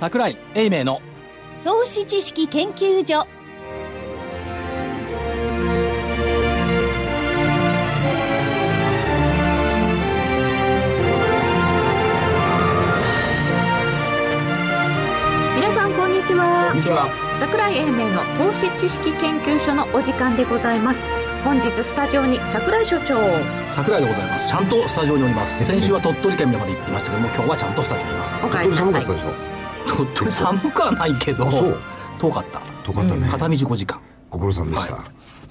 桜井英明の。投資知識研究所。皆さんこんにちは。こんにちは。桜井英明の投資知識研究所のお時間でございます。本日スタジオに桜井所長。桜井でございます。ちゃんとスタジオにおります。先週は鳥取県まで行ってましたけども今日はちゃんとスタジオにいます。お帰りなさい寒か。ったでしょ鳥取寒くはないけどそう。遠かった。遠かったね、片道5時間。ご苦労さんでした、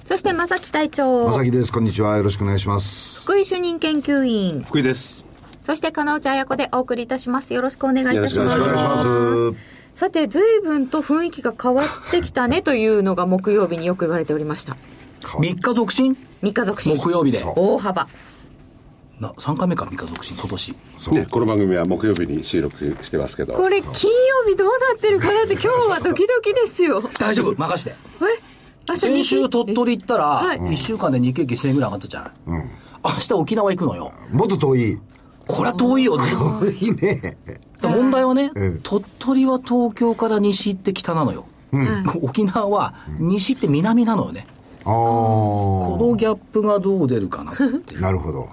そして正木隊長。まさきです。こんにちは。よろしくお願いします。福井主任研究員。福井です。そして金内彩子でお送りいたします。よろしくお願いいたします。よろしくお願いします。さて随分と雰囲気が変わってきたね というのが木曜日によく言われておりました。3日続進3日続進木曜日で。大幅な3回目か3日続進今年。ね、この番組は木曜日に収録してますけど。これ金曜日どうなってるかなって今日はドキドキですよ。大丈夫。任して。え？明日先週日鳥取行ったらはい。1週間で日経平均1000円ぐらい上がったじゃない、明日沖縄行くのよ。もっと遠い。これは遠いよ。遠いね。問題はね、うん。鳥取は東京から西って北なのよ、沖縄は西って南なのよね、あこのギャップがどう出るかなっていう。あなるほど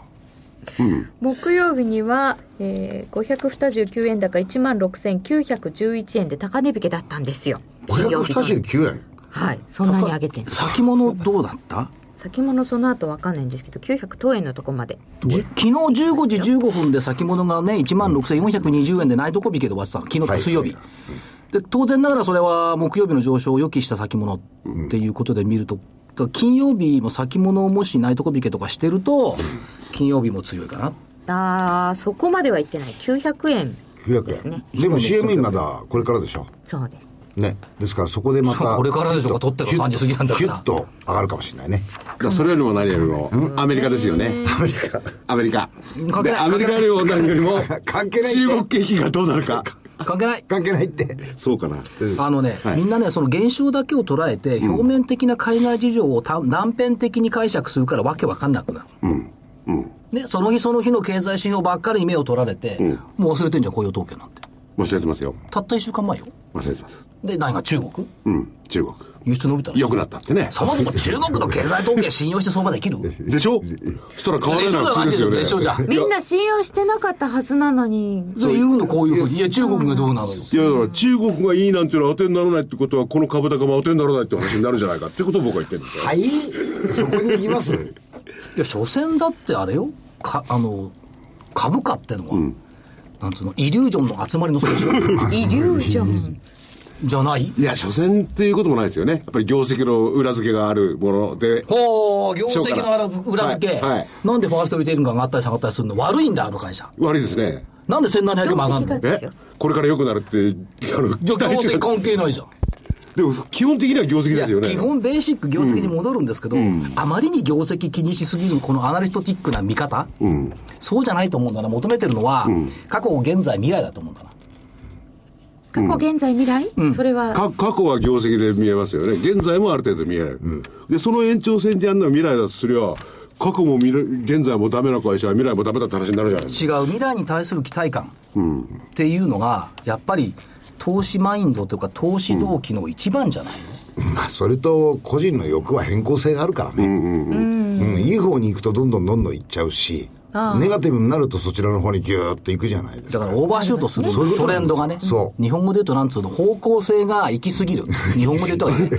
木曜日には、えー、529円高1万6911円で高値引けだったんですよ。金曜日の529円？はいそんなに上げてんです先物どうだった？先物その後わかんないんですけど900等円のとこまで。じ昨日15時15分で先物がね1万6420円でナイトコビケで終わってたの。昨日と水曜日、で当然ながらそれは木曜日の上昇を予期した先物っていうことで見ると、金曜日も先物をもしナイトコビケとかしてると金曜日も強いかな。あーそこまでは言ってない。900円900ですね。円でも CM まだこれからでしょ。そうです。ね。ですからそこでまた これからでしょうか。取ってから3時過ぎなんだから。キュッと上がるかもしれないね。だからそれよりも何よりも、アメリカですよね。アメリカ。アメリカ。アメリカよりも何よりも、関係ない中国景気がどうなるか。関係ない関係ないってそうかな。あのね、はいみんなね、その現象だけを捉えて、表面的な海外事情をた断片的に解釈するからわけわかんなくなる。ね、その日その日の経済指標ばっかりに目を取られて、もう忘れてんじゃん、雇用統計なんて。忘れてますよ。たった1週間前よ。忘れてます。で、何が中国？うん、中国。輸出伸びたら良くなったってね。そもそも中国の経済統計信用して相場できる？でしょ？そしたら変わらないのは普通ですよね。でしょ？じゃん みんな信用してなかったはずなのにそういうのこういうふうに。いや、中国がどうなのよ。いや、だから中国がいいなんていうのは当てにならないってことは、この株高も当てにならないって話になるんじゃないかっていうことを僕は言ってるんですよ。はいそこに行きます いや、所詮だってあれよ。か、あの、株価ってのは、なんつうの、イリュージョンの集まりの組織イリュージョンじゃない？いや、所詮っていうこともないですよね。やっぱり業績の裏付けがあるもので、ほう、業績の裏付け、はいはいなんでファーストリテイリングが上がったり下がったりするの悪いんだ、あの会社。悪いですね。なんで1700円も上がるのこれから良くなるって、あの、業績関係ないじゃん。でも、基本的には業績ですよね。基本ベーシック業績に戻るんですけど、あまりに業績気にしすぎるこのアナリストティックな見方、そうじゃないと思うんだな。求めてるのは、過去、現在、未来だと思うんだな。過去現在未来、それは。か過去は業績で見えますよね。現在もある程度見える。で、その延長線にあるのは未来だとすりゃ、過去も未来現在もダメな会社は未来もダメだって話になるじゃないですか。違う未来に対する期待感。っていうのが、やっぱり投資マインドというか、投資動機の一番じゃないの、まあそれと個人の欲は変更性があるからね。うん。いい方に行くとどんどんどんどん行っちゃうしネガティブになるとそちらの方にギューッと行くじゃないですか。だからオーバーシュートするトレンドがね、そう。日本語で言うとなんつうの、方向性が行き過ぎる。日本語で言うとね、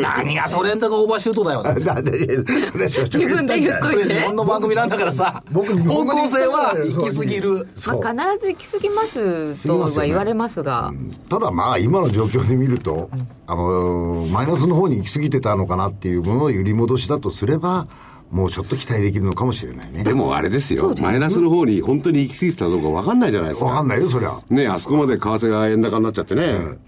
何がトレンドがオーバーシュートだよ。だってそれは所長自分で言っといて。日本の番組なんだからさ、僕日方向性は行き過ぎる。そう。まあ、必ず行き過ぎますとは言われますが。ただまあ今の状況で見ると、あのーマイナスの方に行き過ぎてたのかなっていうものを揺り戻しだとすればもうちょっと期待できるのかもしれないねでもあれですよ。マイナスの方に本当に行き過ぎてたのか分かんないじゃないですか。わかんないよそりゃねあそこまで為替が円高になっちゃってね。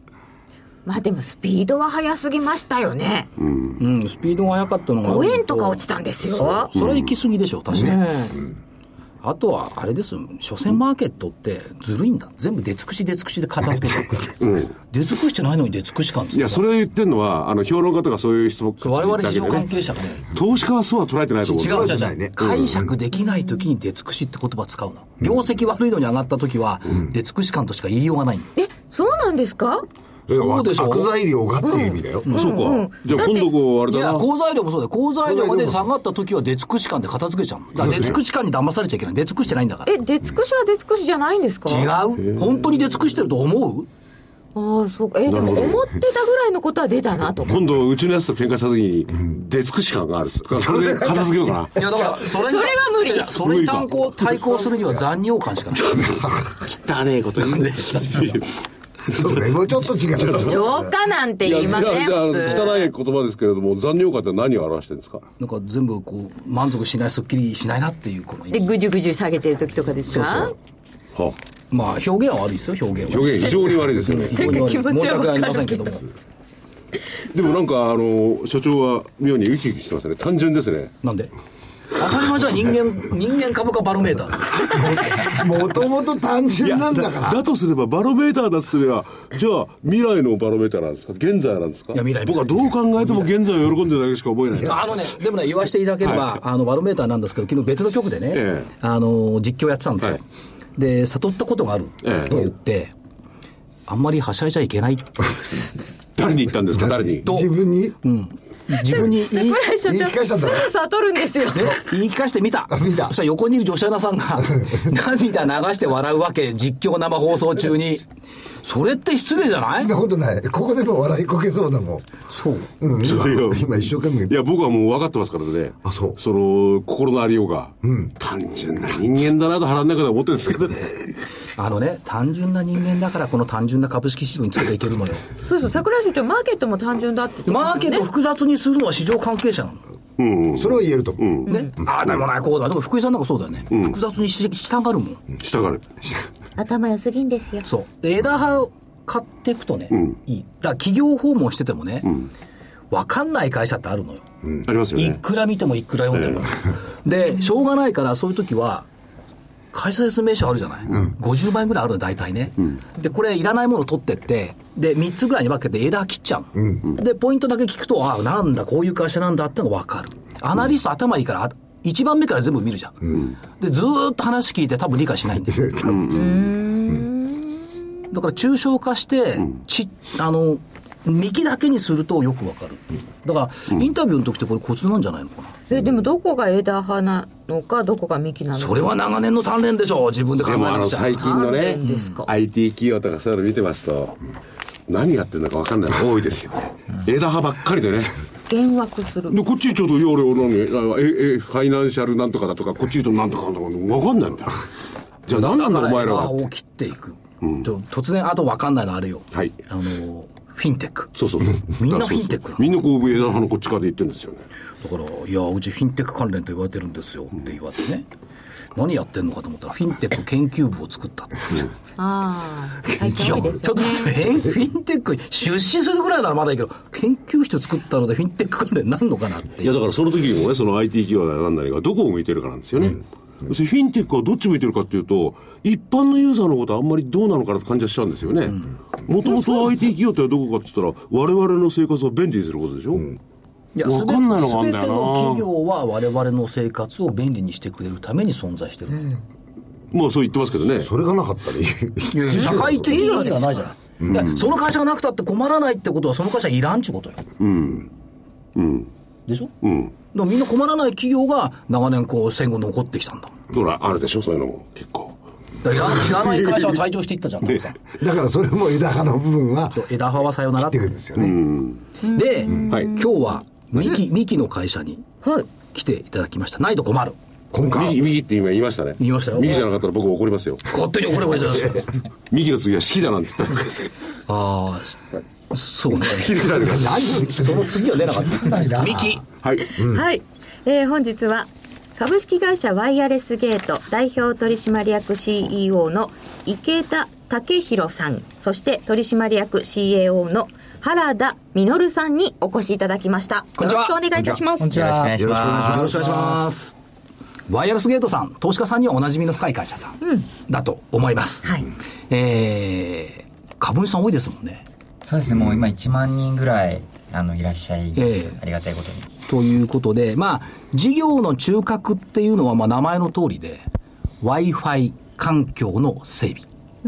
まあでもスピードは速すぎましたよね、うん、スピードが速かったのが。5円とか落ちたんですよそれは行き過ぎでしょ、確かに。うんあとは、あれですよ、所詮マーケットってずるいんだ。全部出尽くし出尽くしで片付けてるから。出尽くしてないのに出尽くし感いや、それを言ってるのは、あの、評論家とかそういう人そう我々市場関ね。係者がね、投資家はそうは捉えてないと思う。違う違う違う、ないね解釈できない時に出尽くしって言葉使うの。業績悪いのに上がった時は、出尽くし感としか言いようがないえそうなんですか？えそうでしょ？悪材料がっていう意味だよ。あそうか。じゃあ今度こう、あれいや、だな。好材料もそうだよ。好材料で下がった時は出尽くし感で片付けちゃうの。だから出尽くし感に騙されちゃいけない。出尽くしてないんだから。え、出尽くしは出尽くしじゃないんですか？違う？本当に出尽くしてると思う？ああ、そうか。え、でも思ってたぐらいのことは出たなと。今度、うちのやつと喧嘩した時に、出尽くし感がある。それで片付けようかな。いや、だから、それにそれは無理いやそれに対抗対抗するには残尿感しかない。汚ねえこと言うんで。それもちょっと違う。浄化なんて言いません？いやいや普通汚い言葉ですけれども、残尿感って何を表してるんですか？なんか全部こう、満足しない、すっきりしないなっていう、この意で、味。ぐじゅぐじゅ下げてる時とかですか？そうはまあ、表現は悪いですよ、表現は。表現非常に悪いですよね。非常に悪い。気持ちは申し訳ありませんけども。でもなんか、あの、所長は妙にウキウキしてますね。単純ですね。なんで？当たり前じゃん。人間、人間株価バロメーター。もともと単純なんだから。だとすれば、バロメーターだとすれば、じゃあ、未来のバロメーターなんですか？現在なんですか？いや未来僕はどう考えても現在を喜んでるだけしか思えない。あのね、でもね、言わせていただければ、はい。あの、バロメーターなんですけど、昨日別の局でね、ええ。あの、実況やってたんですよ。はい。で、悟ったことがあるええ。と言って、あんまりはしゃいじゃいけない。誰に言ったんですか？誰に？と、自分に？自分に 言い、言い長、聞かせたんだすぐ悟るんですよ。ね、言い聞かせてみた？あ見たそしたら横にいる女子アナさんが、涙流して笑うわけ、実況生放送中に。それって失礼じゃない？そんなことない。ここでも笑いこけそうだもん。そう。うん、今いや今一生懸命いや、僕はもう分かってますからね。あそうその、心のありようが。単純な人間だなと腹の中では思ってるんですけどね。あのね、単純な人間だからこの単純な株式市場についていけるのよ。そうそう、桜井所長、マーケットも単純だって言ってマーケットを複雑にするのは市場関係者なの。それは言えると思う。ね。ああ、でもない、こうだ。でも福井さんなんかそうだよね。複雑にししたがるもん。従う。頭良すぎんですよ。そう。で枝葉を買っていくとね、いい。だから企業訪問しててもね、わかんない会社ってあるのよ。ありますよいね。くら見てもいくら読んでも。で、しょうがないからそういう時は、会社説明書あるじゃない、50万円ぐらいあるの大体ね、でこれいらないもの取ってってで3つぐらいに分けて枝切っちゃう、でポイントだけ聞くとああなんだこういう会社なんだってのが分かるアナリスト頭いいからあ1番目から全部見るじゃん、でずーっと話聞いて多分理解しないんですよ だから抽象化して、ちあの幹だけにするとよくわかる。だから、インタビューの時ってこれコツなんじゃないのかな？え、でもどこが枝葉なのか、どこが幹なのか。それは長年の鍛錬でしょう自分で考でもあの最近のね IT 企業とかそういうの見てますと何やってるのか分かんないのが多いですよね。枝葉ばっかりでね幻惑する。でこっちちょうどいや俺何あええファイナンシャルなんとかだとかこっちとなんとかなんとか分かんないんだよ。じゃあ何なんだお前らは？枝を切っていく、と突然あと分かんないのあれよ、はい。あのフィンテック。そうそう。みんなフィンテックみんなこう枝葉のこっち側で言ってるんですよね。だからいやうちフィンテック関連と言われてるんですよって言われてね、何やってんのかと思ったらフィンテック研究部を作った。ってああ、最いや近多いですちょっと。待ってフィンテックに出資するぐらいならまだいいけど研究室作ったのでフィンテック関連なんのかなっていやだからその時にもねその IT 企業なりなんなりがどこを向いてるかなんですよね、要するにフィンテックはどっち向いてるかっていうと一般のユーザーのことはあんまりどうなのかなって感じはしちゃうんですよね。もともと IT 企業ってどこかって言ったら我々の生活を便利にすることでしょ、いやわかんないのがあんだよな。全ての企業は我々の生活を便利にしてくれるために存在してる、まあそう言ってますけどね。それがなかったらいい。社会的意義がないじゃない、でその会社がなくたって困らないってことはその会社いらんちゅうことよ。でしょ、だからみんな困らない企業が長年こう戦後残ってきたんだもん。ほらあるでしょそういうのも結構。いらない会社は退場していったじゃん、ね。だからそれも枝葉の部分は枝葉はさよなら切っていくんですよね。で、はい。今日はミキミキの会社にはい。来ていただきました。ないと困る。今回。右右って今言いましたね。言いましたよ。右じゃなかったら僕怒りますよ。勝手に怒ればいいじゃないですか右の次は式だなんて言ったら。ああそうね。気にしないでくださいその次は出なかった。ミキ。はい。はい、えー本日は株式会社ワイヤレスゲート代表取締役 CEO の池田武弘さんそして取締役 CAO の原田実さんにお越しいただきました。こんにちは。よろしくお願いいたします。よろしくお願いしよろしくお願いしまます。よろしくお願いします。ワイヤレスゲートさん投資家さんにはおなじみの深い会社さんだと思います、はい。えー、株主さん多いですもんね。す。そうですね、もう今1万人ぐらい、あの、いらっしゃいます。ええ。ありがたいことに。ということで、まあ、事業の中核っていうのは、まあ、名前の通りで、Wi-Fi 環境の整備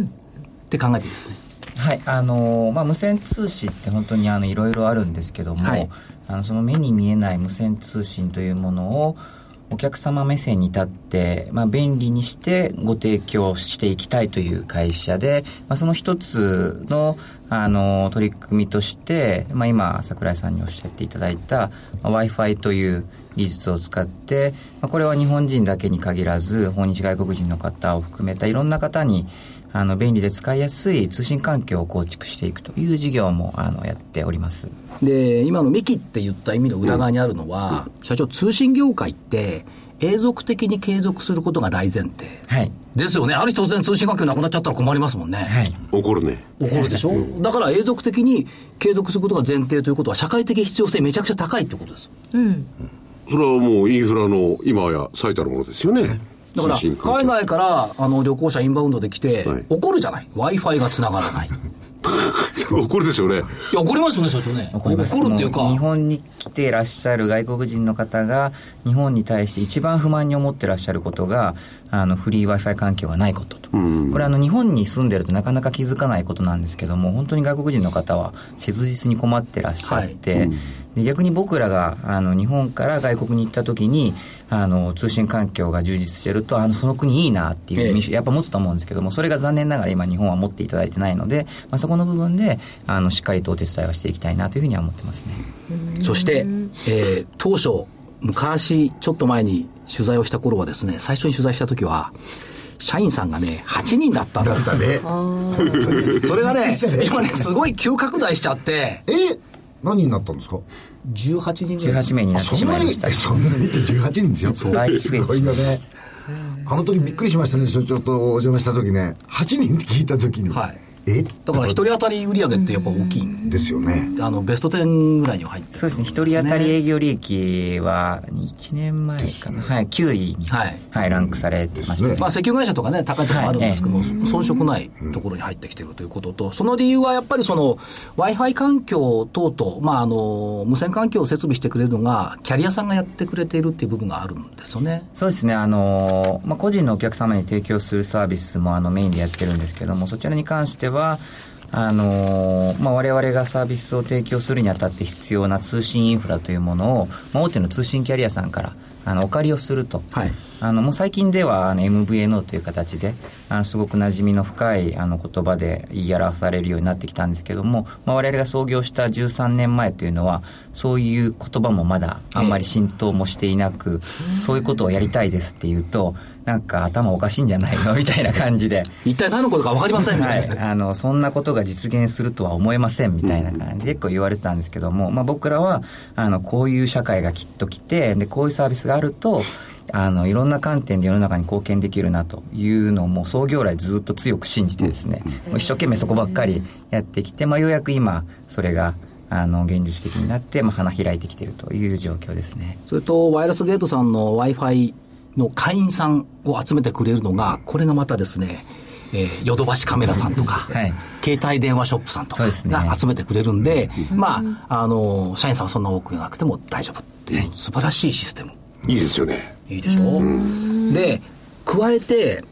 って考えていいですね。はいあのまあ、無線通信って本当にあのいろいろあるんですけども、はい、あのその目に見えない無線通信というものをお客様目線に立って、まあ、便利にしてご提供していきたいという会社で、まあ、その一つの、あの、取り組みとして、まあ、今、桜井さんにおっしゃっていただいた、まあ、Wi-Fi という技術を使って、まあ、これは日本人だけに限らず、訪日外国人の方を含めたいろんな方に、あの、便利で使いやすい通信環境を構築していくという事業も、あの、やっております。で今のミキって言った意味の裏側にあるのは、うん、社長通信業界って永続的に継続することが大前提。はい。ですよね。ある日突然通信環境なくなっちゃったら困りますもんね。はい。怒るね。怒るでしょ、うだから永続的に継続することが前提ということは社会的必要性めちゃくちゃ高いってことです。うん。それはもうインフラの今や最たるものですよね。だから、海外からあの旅行者インバウンドで来て、はい、怒るじゃない？Wi-Fi が繋がらない。怒るでしょうね。いや、怒りますよね、社長ね。怒ります。怒るっていうか。日本に来ていらっしゃる外国人の方が、日本に対して一番不満に思ってらっしゃることが、あの、フリー Wi-Fi 環境がないことと。これあの、日本に住んでるとなかなか気づかないことなんですけども、本当に外国人の方は切実に困ってらっしゃって、はい。うん。で逆に僕らがあの日本から外国に行った時にあの通信環境が充実してるとあのその国いいなっていう印象、やっぱ持つと思うんですけどもそれが残念ながら今日本は持っていただいてないので、まあ、そこの部分であのしっかりとお手伝いはしていきたいなというふうには思ってますね。そして、えー、当初昔ちょっと前に取材をした頃はですね最初に取材した時は社員さんがね、8人だったんだ。だったね。それがね、今ね、すごい急拡大しちゃって。え何になったんですか ?18 人ぐらい。18名になっ てしまいました。そんなにって18人ですよ。倍すごいよね。あの時びっくりしましたね、所長とお邪魔した時ね。8人って聞いた時に。はい。え？だから一人当たり売上ってやっぱ大きい。ですよね。あのベスト10ぐらいには入ってそうですね。一人当たり営業利益は1年前かな、ね、はい9位に、はい、はい、ランクされてました、ね、まあ、石油会社とかね高いところあるんですけども、はい、遜色ないところに入ってきてるということと、その理由はやっぱりその w i f i 環境等々、まあ、あの無線環境を設備してくれるのがキャリアさんがやってくれているっていう部分があるんですよね。そうですね。あの、まあ、個人のお客様に提供するサービスもあのメインでやってるんですけどもそちらに関してはあのー、まあ、我々がサービスを提供するにあたって必要な通信インフラというものを、まあ、大手の通信キャリアさんからあのお借りをすると、はい、あのもう最近ではあの MVNO という形であのすごく馴染みの深いあの言葉で言い表されるようになってきたんですけども、まあ、我々が創業した13年前というのはそういう言葉もまだあんまり浸透もしていなく、えー、そういうことをやりたいですっていうとなんか頭おかしいんじゃないの？みたいな感じで。一体何のことか分かりませんね、はい、あのそんなことが実現するとは思えません。みたいな感じで結構言われてたんですけども、まあ、僕らはあのこういう社会がきっと来てでこういうサービスがあるとあのいろんな観点で世の中に貢献できるなというのをもう創業来ずっと強く信じてですね、一生懸命そこばっかりやってきて、まあ、ようやく今それがあの現実的になって、まあ、花開いてきているという状況ですね。それとワイヤレスゲートさんの w i f i の会員さんを集めてくれるのがこれがまたですねえー、ヨドバシカメラさんとか、はい、携帯電話ショップさんとかが集めてくれるんで、でね、まあ、あの、社員さんはそんな多くなくても大丈夫っていう、素晴らしいシステム。いいですよね。いいでしょ？う。で、加えて、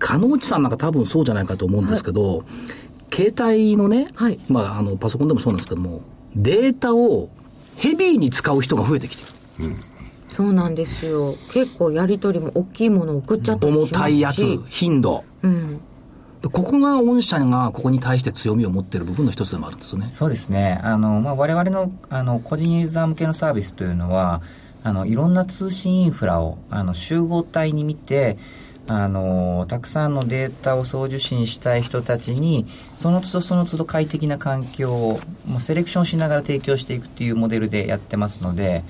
加納内さんなんか多分そうじゃないかと思うんですけど、はい、携帯のね、はい、まあ、あの、パソコンでもそうなんですけども、データをヘビーに使う人が増えてきてる。うんそうなんですよ。結構やり取りも大きいものを送っちゃったりし重たいやつ頻度、うん、ここが御社がここに対して強みを持っている部分の一つでもあるんですよね。そうですね。あの、まあ、我々のあの個人ユーザー向けのサービスというのはあのいろんな通信インフラをあの集合体に見てあのたくさんのデータを送受信したい人たちにその都度その都度快適な環境を、まあ、セレクションしながら提供していくっていうモデルでやってますので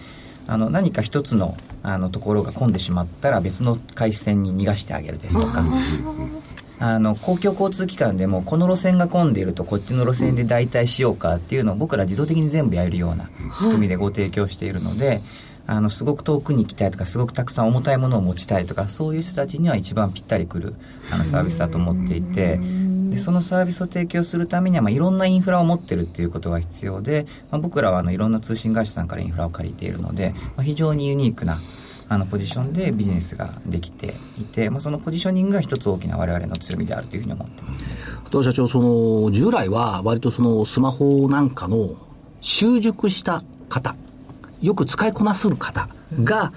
あの何か一つのあのところが混んでしまったら別の回線に逃がしてあげるですとか。あの公共交通機関でもこの路線が混んでいるとこっちの路線で代替しようかっていうのを僕ら自動的に全部やるような仕組みでご提供しているので、あのすごく遠くに行きたいとかすごくたくさん重たいものを持ちたいとかそういう人たちには一番ぴったりくるあのサービスだと思っていてでそのサービスを提供するためには、まあ、いろんなインフラを持ってるっていうことが必要で、まあ、僕らはあのいろんな通信会社さんからインフラを借りているので、まあ、非常にユニークなあのポジションでビジネスができていて、まあ、そのポジショニングが一つ大きな我々の強みであるというふうに思ってます、ね、社長その従来は割とそのスマホなんかの習熟した方よく使いこなせる方が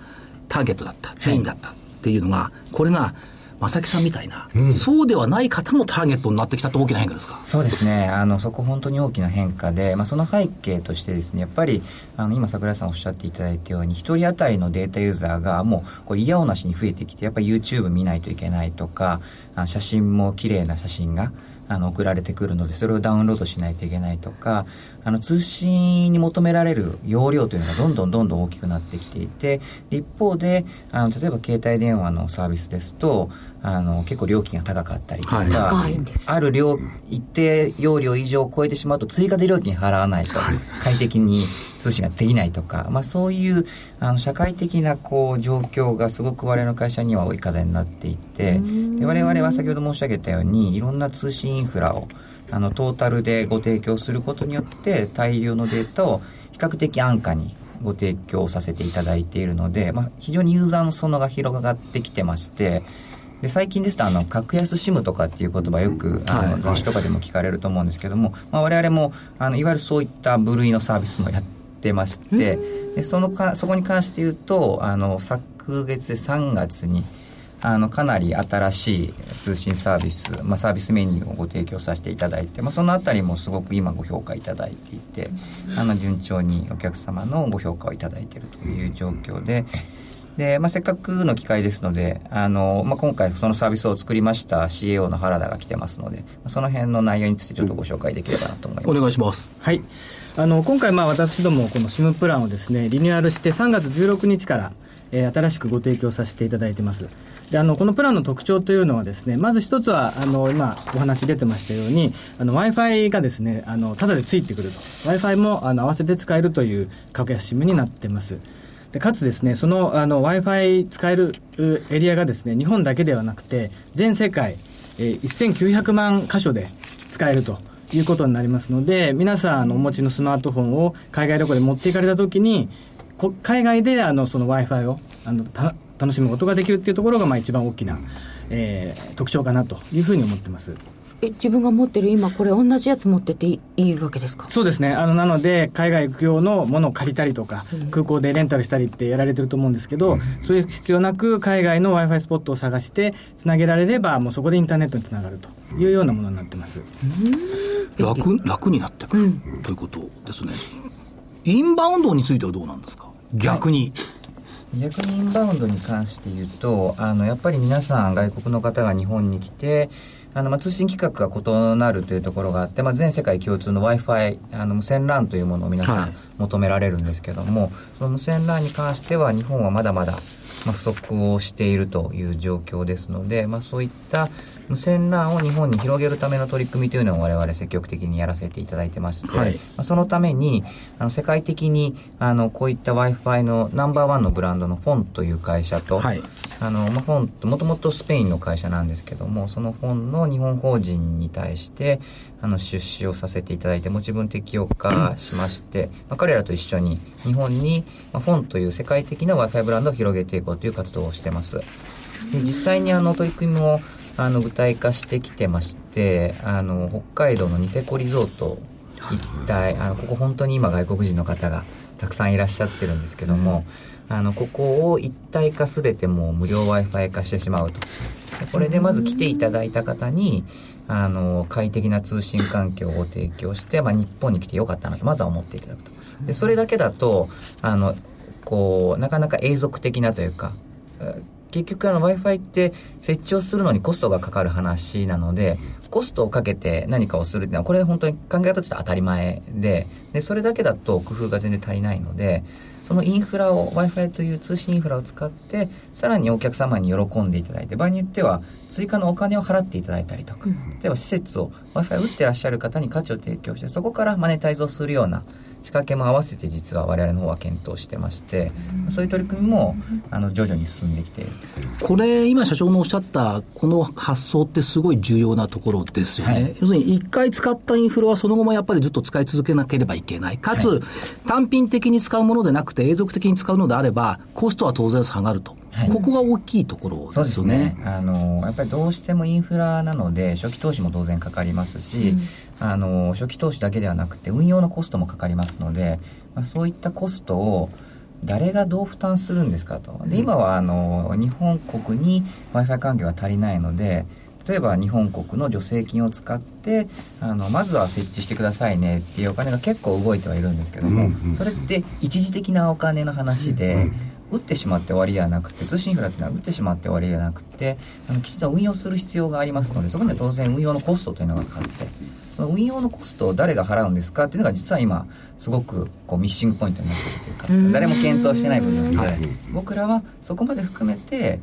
ターゲットだった、メインだったっていうのが、これが正木さんみたいな、うん、そうではない方もターゲットになってきたと大きな変化ですか？そうですね、あのそこ、本当に大きな変化で、まあ、その背景としてですね、やっぱりあの今、櫻井さんおっしゃっていただいたように、1人当たりのデータユーザーがもうこう嫌おなしに増えてきて、やっぱり YouTube 見ないといけないとか、あの写真も綺麗な写真が。あの送られてくるのでそれをダウンロードしないといけないとかあの通信に求められる容量というのがどんどんどんどん大きくなってきていて一方であの例えば携帯電話のサービスですとあの結構料金が高かったりとか、はい、ある量一定容量以上を超えてしまうと追加で料金払わないと快適に通信ができないとか、まあ、そういうあの社会的なこう状況がすごく我々の会社には多い課題になっていてで我々は先ほど申し上げたようにいろんな通信インフラをあのトータルでご提供することによって大量のデータを比較的安価にご提供させていただいているので、まあ、非常にユーザーの裾野が広がってきてましてで最近ですとあの格安 SIM とかっていう言葉よくあの、雑誌とかでも聞かれると思うんですけども、まあ、我々もあのいわゆるそういった部類のサービスもやってましてでそのかそこに関して言うとあの昨月で3月にあのかなり新しい通信サービス、まあ、サービスメニューをご提供させていただいて、まあ、そのあたりもすごく今ご評価いただいていてあの順調にお客様のご評価をいただいているという状況で。で、まあ、せっかくの機会ですので、あの、まあ、今回そのサービスを作りました CAO の原田が来てますので、その辺の内容についてちょっとご紹介できればなと思います。お願いします。はい。あの、今回、まあ、私どもこの SIM プランをですね、リニューアルして3月16日から、えー、新しくご提供させていただいてます。であのこのプランの特徴というのはですねまず一つはあの今お話出てましたようにあの w i f i がですねあのただでついてくると。w i f i もあの合わせて使えるという格安 SIM になってます。でかつですね、その Wi-Fi 使えるエリアがですね、日本だけではなくて、全世界、えー、1900万箇所で使えると。いうことになりますので、皆さんお持ちのスマートフォンを海外旅行で持っていかれた時に、海外であのその Wi-Fi をあの楽しむことができるっていうところが、まあ、一番大きな、えー、特徴かなというふうに思ってます。え自分が持ってる今これ同じやつ持ってていいわけですか？そうですね。あのなので海外行く用のものを借りたりとか、うん、空港でレンタルしたりってやられてると思うんですけど、うん、そういう必要なく海外の w i f i スポットを探してつなげられればもうそこでインターネットにつながるというようなものになってます、楽楽になってくる、ということですね。インバウンドについてはどうなんですか？逆に、はい、逆にインバウンドに関して言うとあのやっぱり皆さん外国の方が日本に来てあの、まあ、通信規格が異なるというところがあって、まあ、全世界共通の Wi-Fi、あの、無線 LAN というものを皆さん求められるんですけども、はい、その無線 LAN に関しては日本はまだまだ、まあ、不足をしているという状況ですので、まあ、そういった無線 LAN を日本に広げるための取り組みというのを我々積極的にやらせていただいてまして、はい、まあ、そのためにあの世界的にあのこういった Wi-Fi のナンバーワンのブランドのフォンという会社と、はい、あのまあ、フォンともともとスペインの会社なんですけどもそのフォンの日本法人に対してあの出資をさせていただいて持ち分適用化しまして、まあ、彼らと一緒に日本に、まあ、フォンという世界的な Wi-Fi ブランドを広げていこうという活動をしてます。で実際にあの取り組みもあの具体化してきてましてあの北海道のニセコリゾート一帯あのここ本当に今外国人の方がたくさんいらっしゃってるんですけども、あのここを一体化全てもう無料 w i f i 化してしまうと。これでまず来ていただいた方にあの快適な通信環境を提供して、まあ、日本に来てよかったなとまずは思っていただくと。でそれだけだとあのこうなかなか永続的なというか結局あの Wi-Fi って設置をするのにコストがかかる話なので、コストをかけて何かをするっていうのは、これ本当に考え方として当たり前で、で、それだけだと工夫が全然足りないので、そのインフラを Wi-Fi という通信インフラを使ってさらにお客様に喜んでいただいて場合によっては追加のお金を払っていただいたりとか、例えば施設を Wi-Fi 打ってらっしゃる方に価値を提供してそこからマネタイズをするような仕掛けも合わせて実は我々の方は検討してまして、そういう取り組みもあの徐々に進んできているこれ今社長のおっしゃったこの発想ってすごい重要なところですよね。はい、要するに、一回使ったインフラはその後もやっぱりずっと使い続けなければいけない。かつ、はい、単品的に使うものでなくて、永続的に使うのであれば、コストは当然下がると。はい、ここが大きいところですよね。あの、やっぱりどうしてもインフラなので、初期投資も当然かかりますし、うん、あの、初期投資だけではなくて、運用のコストもかかりますので、まあ、そういったコストを、誰がどう負担するんですかと。で、今はあの、日本国に Wi-Fi 環境が足りないので、例えば日本国の助成金を使ってあのまずは設置してくださいねっていうお金が結構動いてはいるんですけども、それって一時的なお金の話で、打ってしまって終わりではなくて通信インフラっていうのは打ってしまって終わりではなくてあのきちんと運用する必要がありますのでそこには当然運用のコストというのがかかってその運用のコストを誰が払うんですかっていうのが実は今すごくこうミッシングポイントになっているというか誰も検討してない部分で。僕らはそこまで含めて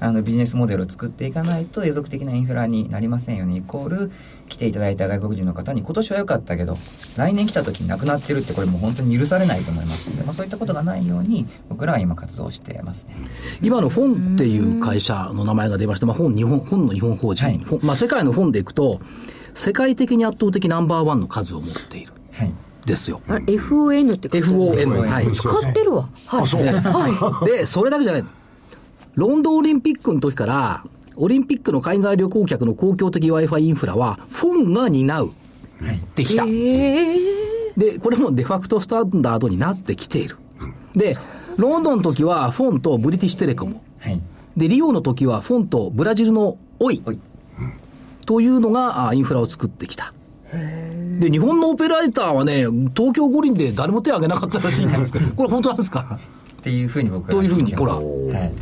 あのビジネスモデルを作っていかないと永続的なインフラになりませんよねイコール来ていただいた外国人の方に今年は良かったけど来年来た時になくなってるってこれもう本当に許されないと思いますので、まあ、そういったことがないように僕らは今活動してますね。今の本っていう会社の名前が出ました、まあ、本日本本の日本法人、はい、まあ、世界の本でいくと世界的に圧倒的ナンバーワンの数を持っている。はいですよ。FON って FON。はい。使ってるわ。はい。はい、で、それだけじゃない。ロンドンオリンピックの時から、オリンピックの海外旅行客の公共的 Wi-Fi インフラは、フォンが担う。できた。で、これもデファクトスタンダードになってきている。で、ロンドンの時はフォンとブリティッシュテレコム。はい、で、リオの時はフォンとブラジルのオイ。というのがインフラを作ってきた。で、日本のオペレーターはね、東京五輪で誰も手を挙げなかったらしいんですけど、これ本当なんですか？っていうふうに僕は。というふうに、ほら。はい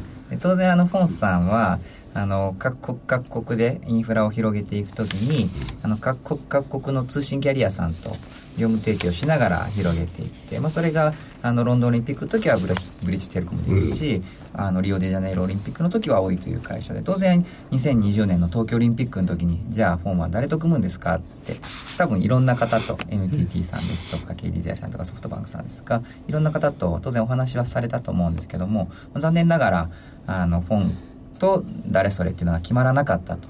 当然あのフォンさんはあの各国各国でインフラを広げていくときにあの各国各国の通信キャリアさんと業務提供しながら広げていって、まあ、それがあのロンドンオリンピックの時はブリブリッジテレコムですし、うん、あのリオデジャネイロオリンピックの時は多いという会社で当然2020年の東京オリンピックの時にじゃあフォンは誰と組むんですかって多分いろんな方と NTT さんですとか KDDI さんとかソフトバンクさんですかいろんな方と当然お話はされたと思うんですけども残念ながらあのフォンと誰それっていうのは決まらなかったと。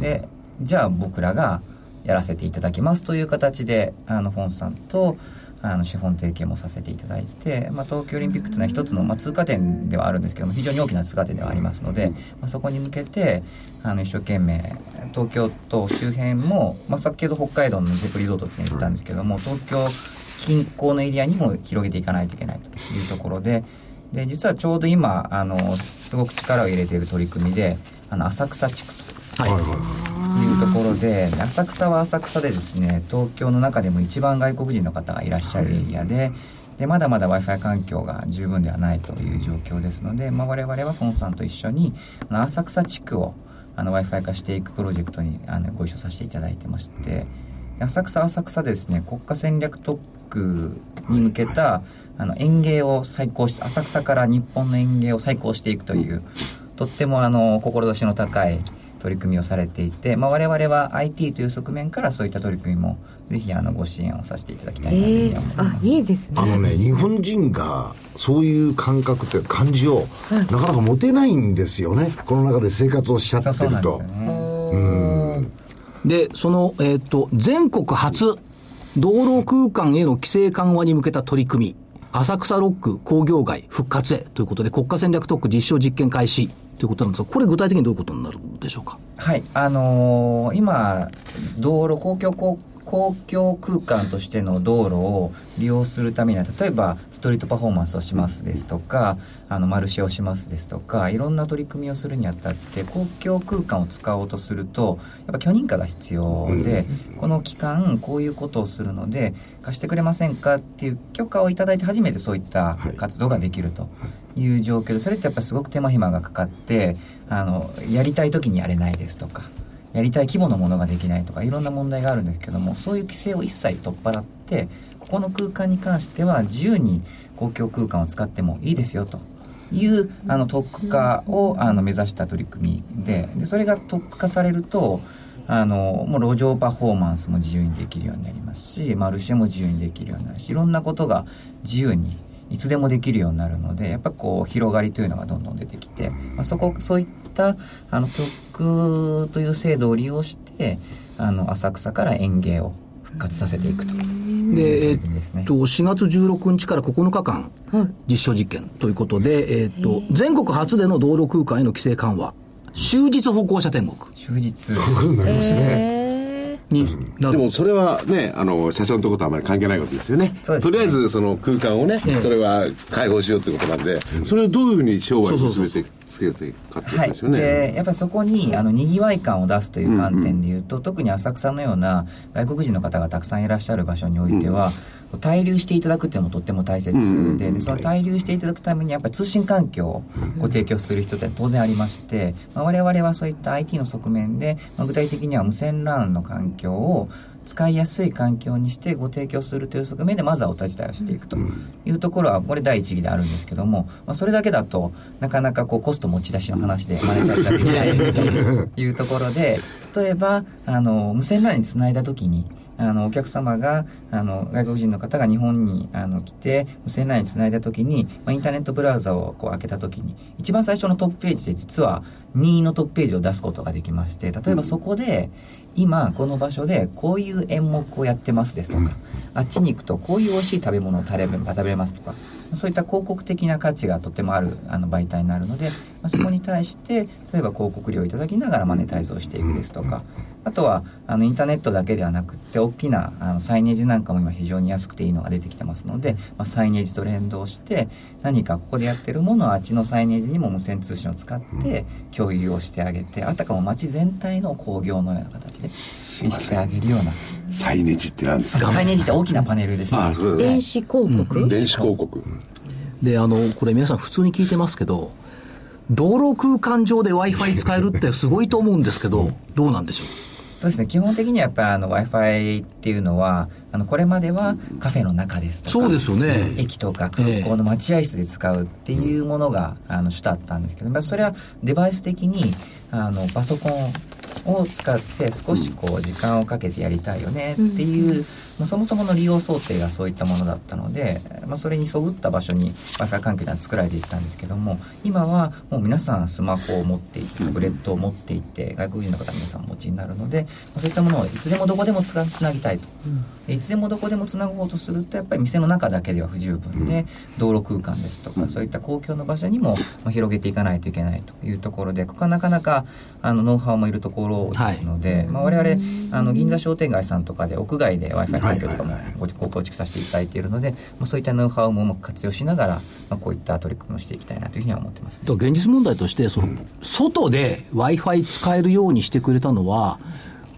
でじゃあ僕らがやらせていただきますという形であのフォンさんとあの資本提携もさせていただいて、まあ、東京オリンピックというのは一つの、まあ、通過点ではあるんですけども非常に大きな通過点ではありますので、まあ、そこに向けてあの一生懸命東京都周辺も、まあ、先ほど北海道のゼプリゾートって言ったんですけども東京近郊のエリアにも広げていかないといけないというところでで実はちょうど今あのすごく力を入れている取り組みであの浅草地区と、はい、いうところで浅草は浅草でですね東京の中でも一番外国人の方がいらっしゃるエリアで。でまだまだ w i f i 環境が十分ではないという状況ですので、まあ、我々はフォンさんと一緒に浅草地区を w i f i 化していくプロジェクトにあのご一緒させていただいてまして浅草浅草でですね国家戦略特区に向けたあの園芸を再興して浅草から日本の園芸を再興していくというとってもあの志の高い取り組みをされていて、まあ、我々は IT という側面からそういった取り組みもぜひあのご支援をさせていただきたいなというふうに思います、えー、あいいですね。あのね日本人がそういう感覚という感じを、なかなか持てないんですよね。この中で生活をしちゃってると。で、その、えっ、ー、と、全国初、道路空間への規制緩和に向けた取り組み、浅草ロック工業街復活へということで、国家戦略特区実証実験開始ということなんですが、これ具体的にどういうことになるんでしょうか？はい、あのー、今、道路公共公公共空間としての道路を利用するためには例えばストリートパフォーマンスをしますですとかあのマルシェをしますですとかいろんな取り組みをするにあたって公共空間を使おうとするとやっぱ許認可が必要でこの期間こういうことをするので貸してくれませんかっていう許可をいただいて初めてそういった活動ができると。いいう状況でそれってやっぱすごく手間暇がかかってあのやりたい時にやれないですとかやりたい規模のものができないとかいろんな問題があるんですけどもそういう規制を一切取っ払ってここの空間に関しては自由に公共空間を使ってもいいですよと。いうあの特化をあの目指した取り組みででそれが特区化されるとあのもう路上パフォーマンスも自由にできるようになりますしマルシェも自由にできるようになるしいろんなことが自由にいつでもできるようになるのでやっぱこう広がりというのがどんどん出てきて、まあ、そこそういったあの特区という制度を利用してしてあの浅草から園芸を復活させていくとで、えっと、4月16日から9日間、実証実験ということで、えっと、全国初での道路空間への規制緩和、終日歩行者天国。終日。そういうことになりますね。にでもそれはね、あの、社長のところとあまり関係ないことですよね。ね。とりあえずその空間をね、ええ。それは開放しようってことなんで、それをどういうふうに商売に進めてつけていくかっていうこはい、とですよね。でやっぱりそこにあのにぎわい感を出すという観点でいうと、特に浅草のような外国人の方がたくさんいらっしゃる場所においては、滞留していただくっていうのもとっても大切で,、でその滞留していただくためにやっぱり通信環境をご提供する必要って当然ありまして、まあ、我々はそういった IT の側面で、まあ、具体的には無線 LAN の環境を使いやすい環境にしてご提供するという側面でまずはお手伝いをしていくというところはこれ第一義であるんですけども、まあ、それだけだとなかなかこうコスト持ち出しの話でマネタイズができないというところで例えばあの無線 LAN につないだ時にあのお客様があの外国人の方が日本にあの来て無線 LAN につないだ時に、まあ、インターネットブラウザをこう開けた時に一番最初のトップページで実は任意のトップページを出すことができまして例えばそこで今この場所でこういう演目をやってますですとか、あっちに行くとこういう美味しい食べ物を食べ食べますとかそういった広告的な価値がとてもあるあの媒体になるので、まあ、そこに対して例えば広告料をいただきながらマネタイズをしていくですとかあとはあのインターネットだけではなくって大きなあのサイネージなんかも今非常に安くていいのが出てきてますので、まあ、サイネージと連動して何かここでやってるものをあっちのサイネージにも無線通信を使って共有をしてあげてあたかも街全体の工業のような形で見せてあげるような。サイネジって何ですか？サイネージって大きなパネルです、ああ、それだね。電。子広告、電子広告。で、あの、これ皆さん普通に聞いてますけど、道路空間上で Wi-Fi 使えるってすごいと思うんですけど、どうなんでしょう？そうですね基本的にはやっぱりあの w i f i っていうのはあのこれまではカフェの中ですとかそうですよね。駅とか空港の待合室で使うっていうものが、あの主だったんですけど、まあ、それはデバイス的にあのパソコンを使って少しこう時間をかけてやりたいよねっていう、まあ、そもそもの利用想定がそういったものだったので、まあ、それにそぐった場所に w i f i 環境が作られていったんですけども今はもう皆さんスマホを持っていてタブレットを持っていて外国人の方皆さんお持ちになるので、まあ、そういったものをいつでもどこでもつなぎたいと、でいつでもどこでもつなごうとするとやっぱり店の中だけでは不十分で、道路空間ですとかそういった公共の場所にも、まあ、広げていかないといけないというところでここはなかなかあのノウハウもいるところですので、まあ、我々あの銀座商店街さんとかで屋外で w i f i 環境とかもごご構築させていただいているので、まあ、そういったノウハウもうまく活用しながら、まあ、こういった取り組みをしていきたいなというふうには思ってます、ね、現実問題として、その、外で Wi-Fi 使えるようにしてくれたのは、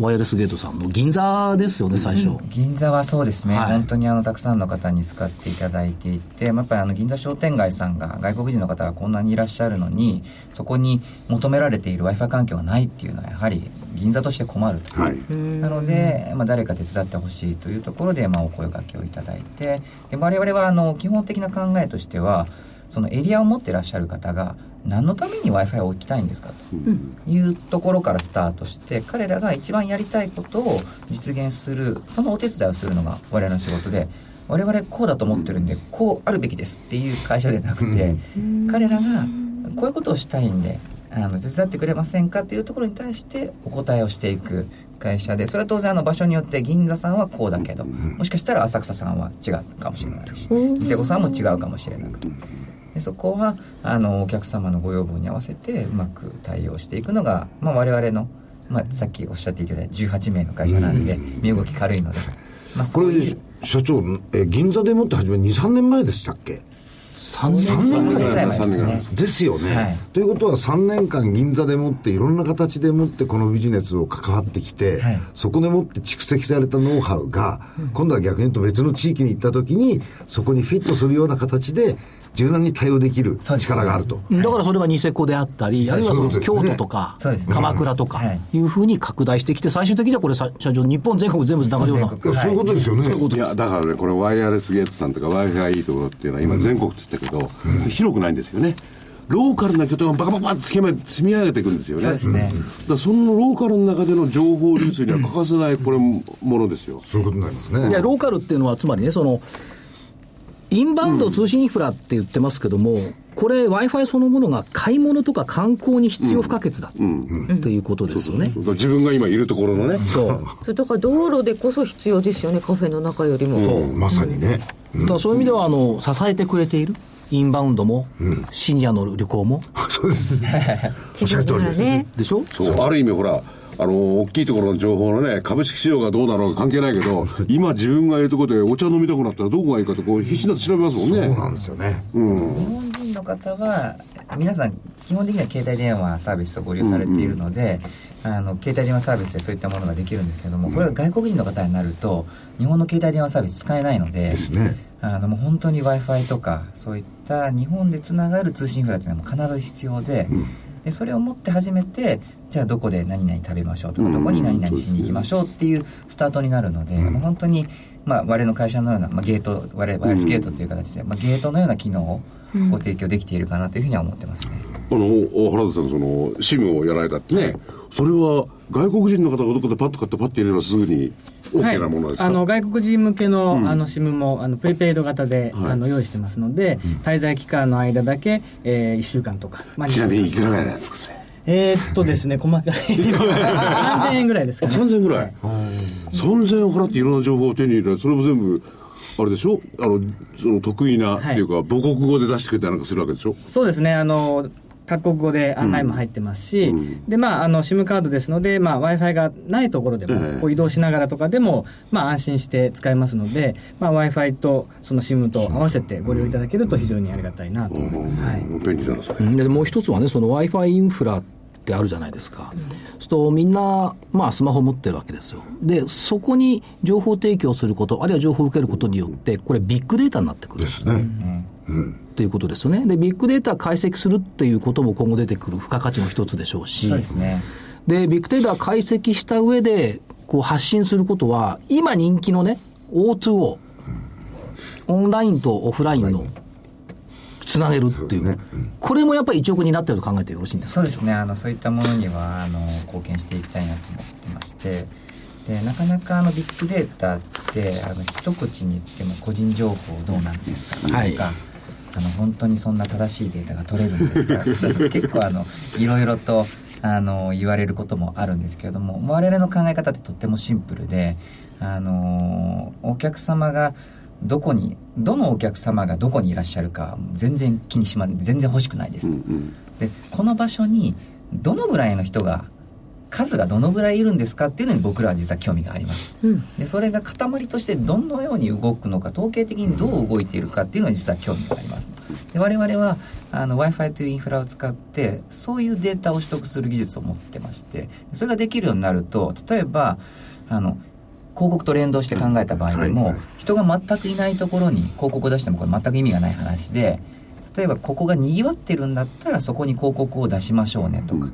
ワイヤレスゲートさんの銀座ですよね、最初。銀座はそうですね、はい本当にあのたくさんの方に使っていただいていて、まあやっぱりあの銀座商店街さんが外国人の方がこんなにいらっしゃるのにそこに求められている w i f i 環境がないっていうのはやはり銀座として困ると、はい。なので、まあ、誰か手伝ってほしいというところで、まあ、お声掛けをいただいてで我々はあの基本的な考えとしてはそのエリアを持ってらっしゃる方が何のために w i f i を置きたいんですか？というところからスタートして彼らが一番やりたいことを実現するそのお手伝いをするのが我々の仕事で我々こうだと思ってるんでこうあるべきですっていう会社でなくて彼らがこういうことをしたいんであの手伝ってくれませんかっていうところに対してお答えをしていく会社でそれは当然あの場所によって銀座さんはこうだけどもしかしたら浅草さんは違うかもしれないし伊勢子さんも違うかもしれなくてでそこはあのお客様のご要望に合わせてうまく対応していくのが、まあ、我々の、まあ、さっきおっしゃっていただいた18名の会社なんで身動き軽いので、まあ、これそういう社長え銀座でもって始め23年前でしたっけ？3年3年3年ぐらい前。3年ぐらい前ですね。ですよね、はい。ということは3年間銀座でもっていろんな形でもってこのビジネスを関わってきて、はい。そこでもって蓄積されたノウハウが、今度は逆に言うと別の地域に行った時にそこにフィットするような形で柔軟に対応できる力があると。だからそれがニセコであったり、あるいはその京都とか鎌倉とかはいいうふうに拡大してきて、最終的にはこれ、さ社長、日本全国全部つながるような。そういうことですよね。いや、だからね、これワイヤレスゲートさんとか Wi-Fi がいいところっていうのは今全国って言ったけど、広くないんですよね。ローカルな拠点をバカバカバって積み積み上げていくんですよね。そうですねだからそのローカルの中での情報流通には欠かせないこれものですよ。そういうことになりますね。いや、ローカルっていうのは、つまりね、その、インバウンド通信インフラって言ってますけども、これ Wi-Fi そのものが買い物とか観光に必要不可欠だ、ということですよね。自分が今いるところのね。そう。そ れだから道路でこそ必要ですよねカフェの中よりも、そう、まさにね。だからそういう意味では、あの、支えてくれている。インバウンドも、シニアの旅行も。そうです。地図ならねでしょ？そう、ある意味ほら、あの、大きいところの情報のね、株式市場がどうなのか関係ないけど、今自分がいるところでお茶飲みたくなったらどこがいいかとこう必死になって調べますもんね。そうなんですよね。日本人の方は皆さん基本的には携帯電話サービスをご利用されているので、あの携帯電話サービスでそういったものができるんですけれども、これは外国人の方になると日本の携帯電話サービス使えないのでですね。あのもう本当に w i f i とかそういった日本でつながる通信インフラっていうのはもう必ず必要で,、でそれを持って初めてじゃあどこで何々食べましょうとか、どこに何々しに行きましょうっていうスタートになるので、もう本当に、まあ、我々の会社のような、まあ、ゲート我々ワイヤレスゲートという形で、まあ、ゲートのような機能をご提供できているかなというふうには思ってますね。あの、お原田さん、その、シムをやられたってね、それは外国人の方がどこでパッと買ってパッと入れればすぐに OK なものですか、あの外国人向けの,、あの SIM もあのプリペイド型で、はいあの用意してますので、滞在期間の間だけ、え1週間とか、まあちなみにいくらぐらいなんですか、それ？えーっとですね、細かい。3000円ぐらいですかね。3000円ぐらい？3000円払っていろんな情報を手に入れる。それも全部、あれでしょ？あの、その得意な、っていうか、母国語で出してくれたりなんかするわけでしょ？そうですね、あの、各国語で案内も入ってますし、で、まあ、あの、SIM カードですので、まあ、Wi-Fi がないところでも、ええこう移動しながらとかでも、まあ、安心して使えますので、まあ、Wi-Fi とその SIM と合わせてご利用いただけると非常にありがたいなと思います。はい。便利だな、それ。うんでもう一つはね、その Wi-Fi インフラってあるじゃないですか。そうするとみんな、まあスマホ持ってるわけですよ。で、そこに情報提供すること、あるいは情報を受けることによって、これビッグデータになってくる。ですね。ということですよね。で、ビッグデータ解析するっていうことも今後出てくる付加価値の一つでしょうし。そうですね。で、ビッグデータ解析した上で、こう発信することは、今人気のね、O2O、オンラインとオフラインのつなげるっていう、これもやっぱり一億になってると考えてよろしいんですか？そうですね。あのそういったものにはあの貢献していきたいなと思ってまして。でなかなかあのビッグデータってあの一口に言っても個人情報どうなんですか？とか、はいあの本当にそんな正しいデータが取れるんですか？結構あのいろいろとあの言われることもあるんですけれども我々の考え方ってとってもシンプルであのお客様がどこにどのお客様がどこにいらっしゃるか全然気にしま全然欲しくないですと、でこの場所にどのぐらいの人が数がどのぐらいいるんですかっていうのに僕らは実は興味があります、でそれが塊としてどのように動くのか統計的にどう動いているかっていうのに実は興味があります。で我々は w i f i というインフラを使ってそういうデータを取得する技術を持ってましてそれができるようになると例えばあの広告と連動して考えた場合でも、人が全くいないところに広告を出してもこれ全く意味がない話で例えばここがにぎわってるんだったらそこに広告を出しましょうねとか、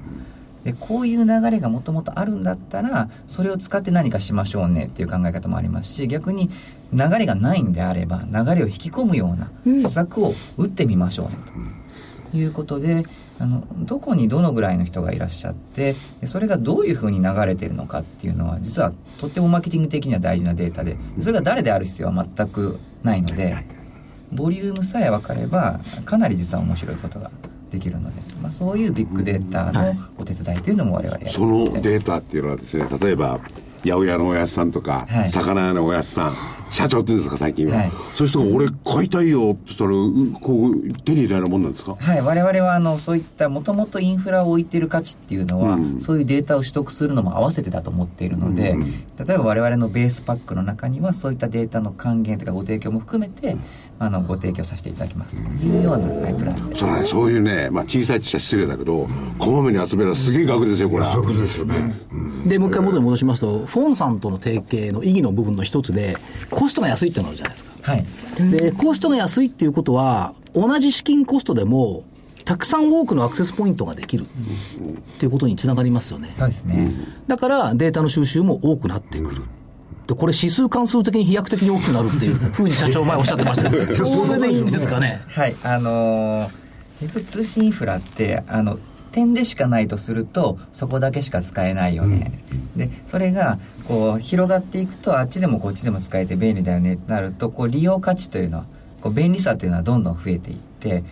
でこういう流れがもともとあるんだったらそれを使って何かしましょうねっていう考え方もありますし逆に流れがないんであれば流れを引き込むような施策を打ってみましょうねということであのどこにどのぐらいの人がいらっしゃってでそれがどういうふうに流れてるのかっていうのは実はとってもマーケティング的には大事なデータでそれが誰である必要は全くないのでボリュームさえ分かればかなり実は面白いことができるので、まあ、そういうビッグデータのお手伝いというのも我々やらせてそのデータっていうのはですね、例えば、八百屋のおやつさんとか、はい。魚屋のおやつさん、社長って言うんですか、最近は。はい。そういう人が、俺買いたいよって言ったら、うこう、手に入れられるもんなんですか？はい、我々はあのそういったもともとインフラを置いている価値っていうのは、うん。そういうデータを取得するのも合わせてだと思っているので、例えば我々のベースパックの中にはそういったデータの還元とかご提供も含めて、あのご提供させていただきますというようなはいプラン。でそれね、そういうね、まあ小さいって言っちゃ失礼だけど、こまめに集めるのはすげえ額ですよ、これ。そういうことですよね。で、もう一回元に戻しますと、フォンさんとの提携の意義の部分の一つで、コストが安いっていうのがあるじゃないですか。はいで、コストが安いっていうことは、同じ資金コストでも、たくさん多くのアクセスポイントができるっていうことにつながりますよね。そうですね、だからデータの収集も多くなってくる。で、これ指数関数的に飛躍的に大きくなるっていう ふうに社長前おっしゃってましたけど、それでいいんですかね。はいあのー通信インフラってあの点でしかないとするとそこだけしか使えないよね、でそれがこう広がっていくとあっちでもこっちでも使えて便利だよね。ってなるとこう利用価値というのはこう便利さっていうのはどんどん増えていって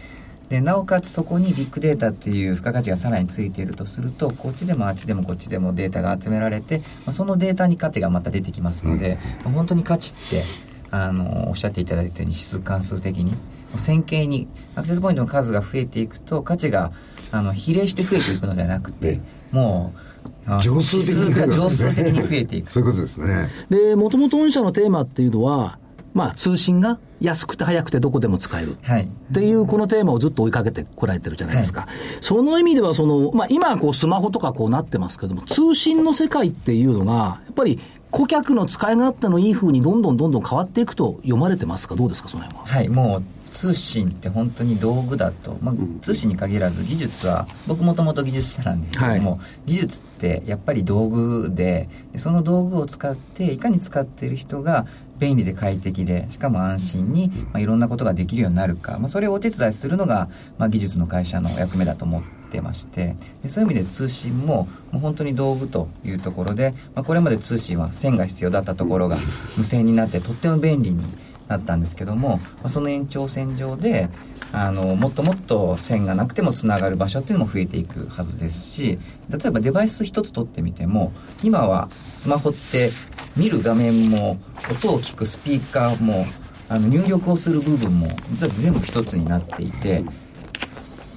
でなおかつそこにビッグデータっていう付加価値がさらについているとするとこっちでもあっちでもこっちでもデータが集められて、まあ、そのデータに価値がまた出てきますので、まあ本当に価値ってあのおっしゃっていただいたように指数関数的に線形にアクセスポイントの数が増えていくと価値があの比例して増えていくのではなくて、もうあ常数的に指数が常数的に増えていくそういうことですね。で、もともと御社のテーマっていうのは、まあ、通信が安くて早くてどこでも使える。はいっていうこのテーマをずっと追いかけてこられてるじゃないですか。その意味では、その、まあ今はこうスマホとかこうなってますけども、通信の世界っていうのが、やっぱり顧客の使い勝手のいい風にどんどんどんどん変わっていくと読まれてますか？どうですか、その辺は？はい、もう通信って本当に道具だと、まあ、通信に限らず技術は僕もともと技術者なんですけども、はい。技術ってやっぱり道具ででその道具を使っていかに使っている人が便利で快適でしかも安心に、まあ、いろんなことができるようになるか、まあ、それをお手伝いするのが、まあ、技術の会社の役目だと思ってまして。でそういう意味で通信ももう本当に道具というところで、まあ、これまで通信は線が必要だったところが無線になってとっても便利になったんですけども、まあ、その延長線上であのもっともっと線がなくてもつながる場所っていうのも増えていくはずですし例えばデバイス一つ取ってみても今はスマホって見る画面も音を聞くスピーカーもあの入力をする部分も実は全部一つになっていて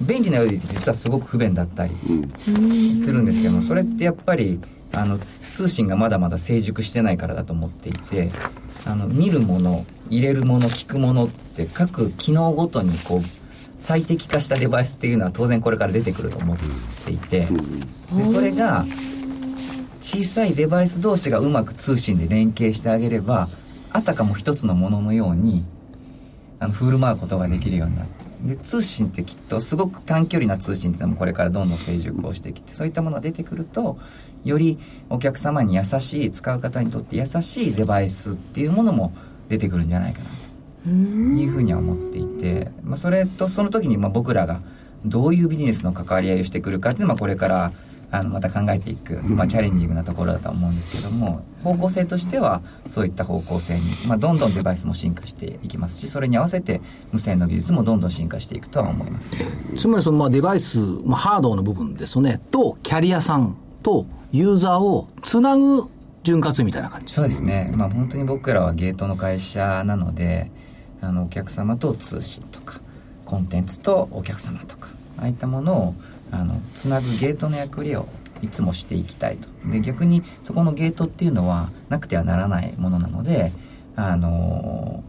便利なようで実はすごく不便だったりするんですけどもそれってやっぱりあの通信がまだまだ成熟してないからだと思っていてあの見るもの入れるもの聞くものって各機能ごとにこう最適化したデバイスっていうのは当然これから出てくると思っていてでそれが小さいデバイス同士がうまく通信で連携してあげればあたかも一つのもののようにあの振る舞うことができるようになってで通信ってきっとすごく短距離な通信っていうのもこれからどんどん成熟をしてきてそういったものが出てくるとよりお客様に優しい使う方にとって優しいデバイスっていうものも出てくるんじゃないかな。というふうには思っていて、まあ、それとその時にまあ僕らがどういうビジネスの関わり合いをしてくるかっていうのはこれからあのまた考えていく、まあ、チャレンジングなところだと思うんですけども方向性としてはそういった方向性に、まあ、どんどんデバイスも進化していきますしそれに合わせて無線の技術もどんどん進化していくとは思います、つまりそのまあデバイス、まあ、ハードの部分ですよね、と、キャリアさんとユーザーをつなぐ潤滑みたいな感じ。そうですね、まあ、本当に僕らはゲートの会社なのであのお客様と通信とかコンテンツとお客様とかああいったものをあのつなぐゲートの役割をいつもしていきたいとで逆にそこのゲートっていうのはなくてはならないものなのであの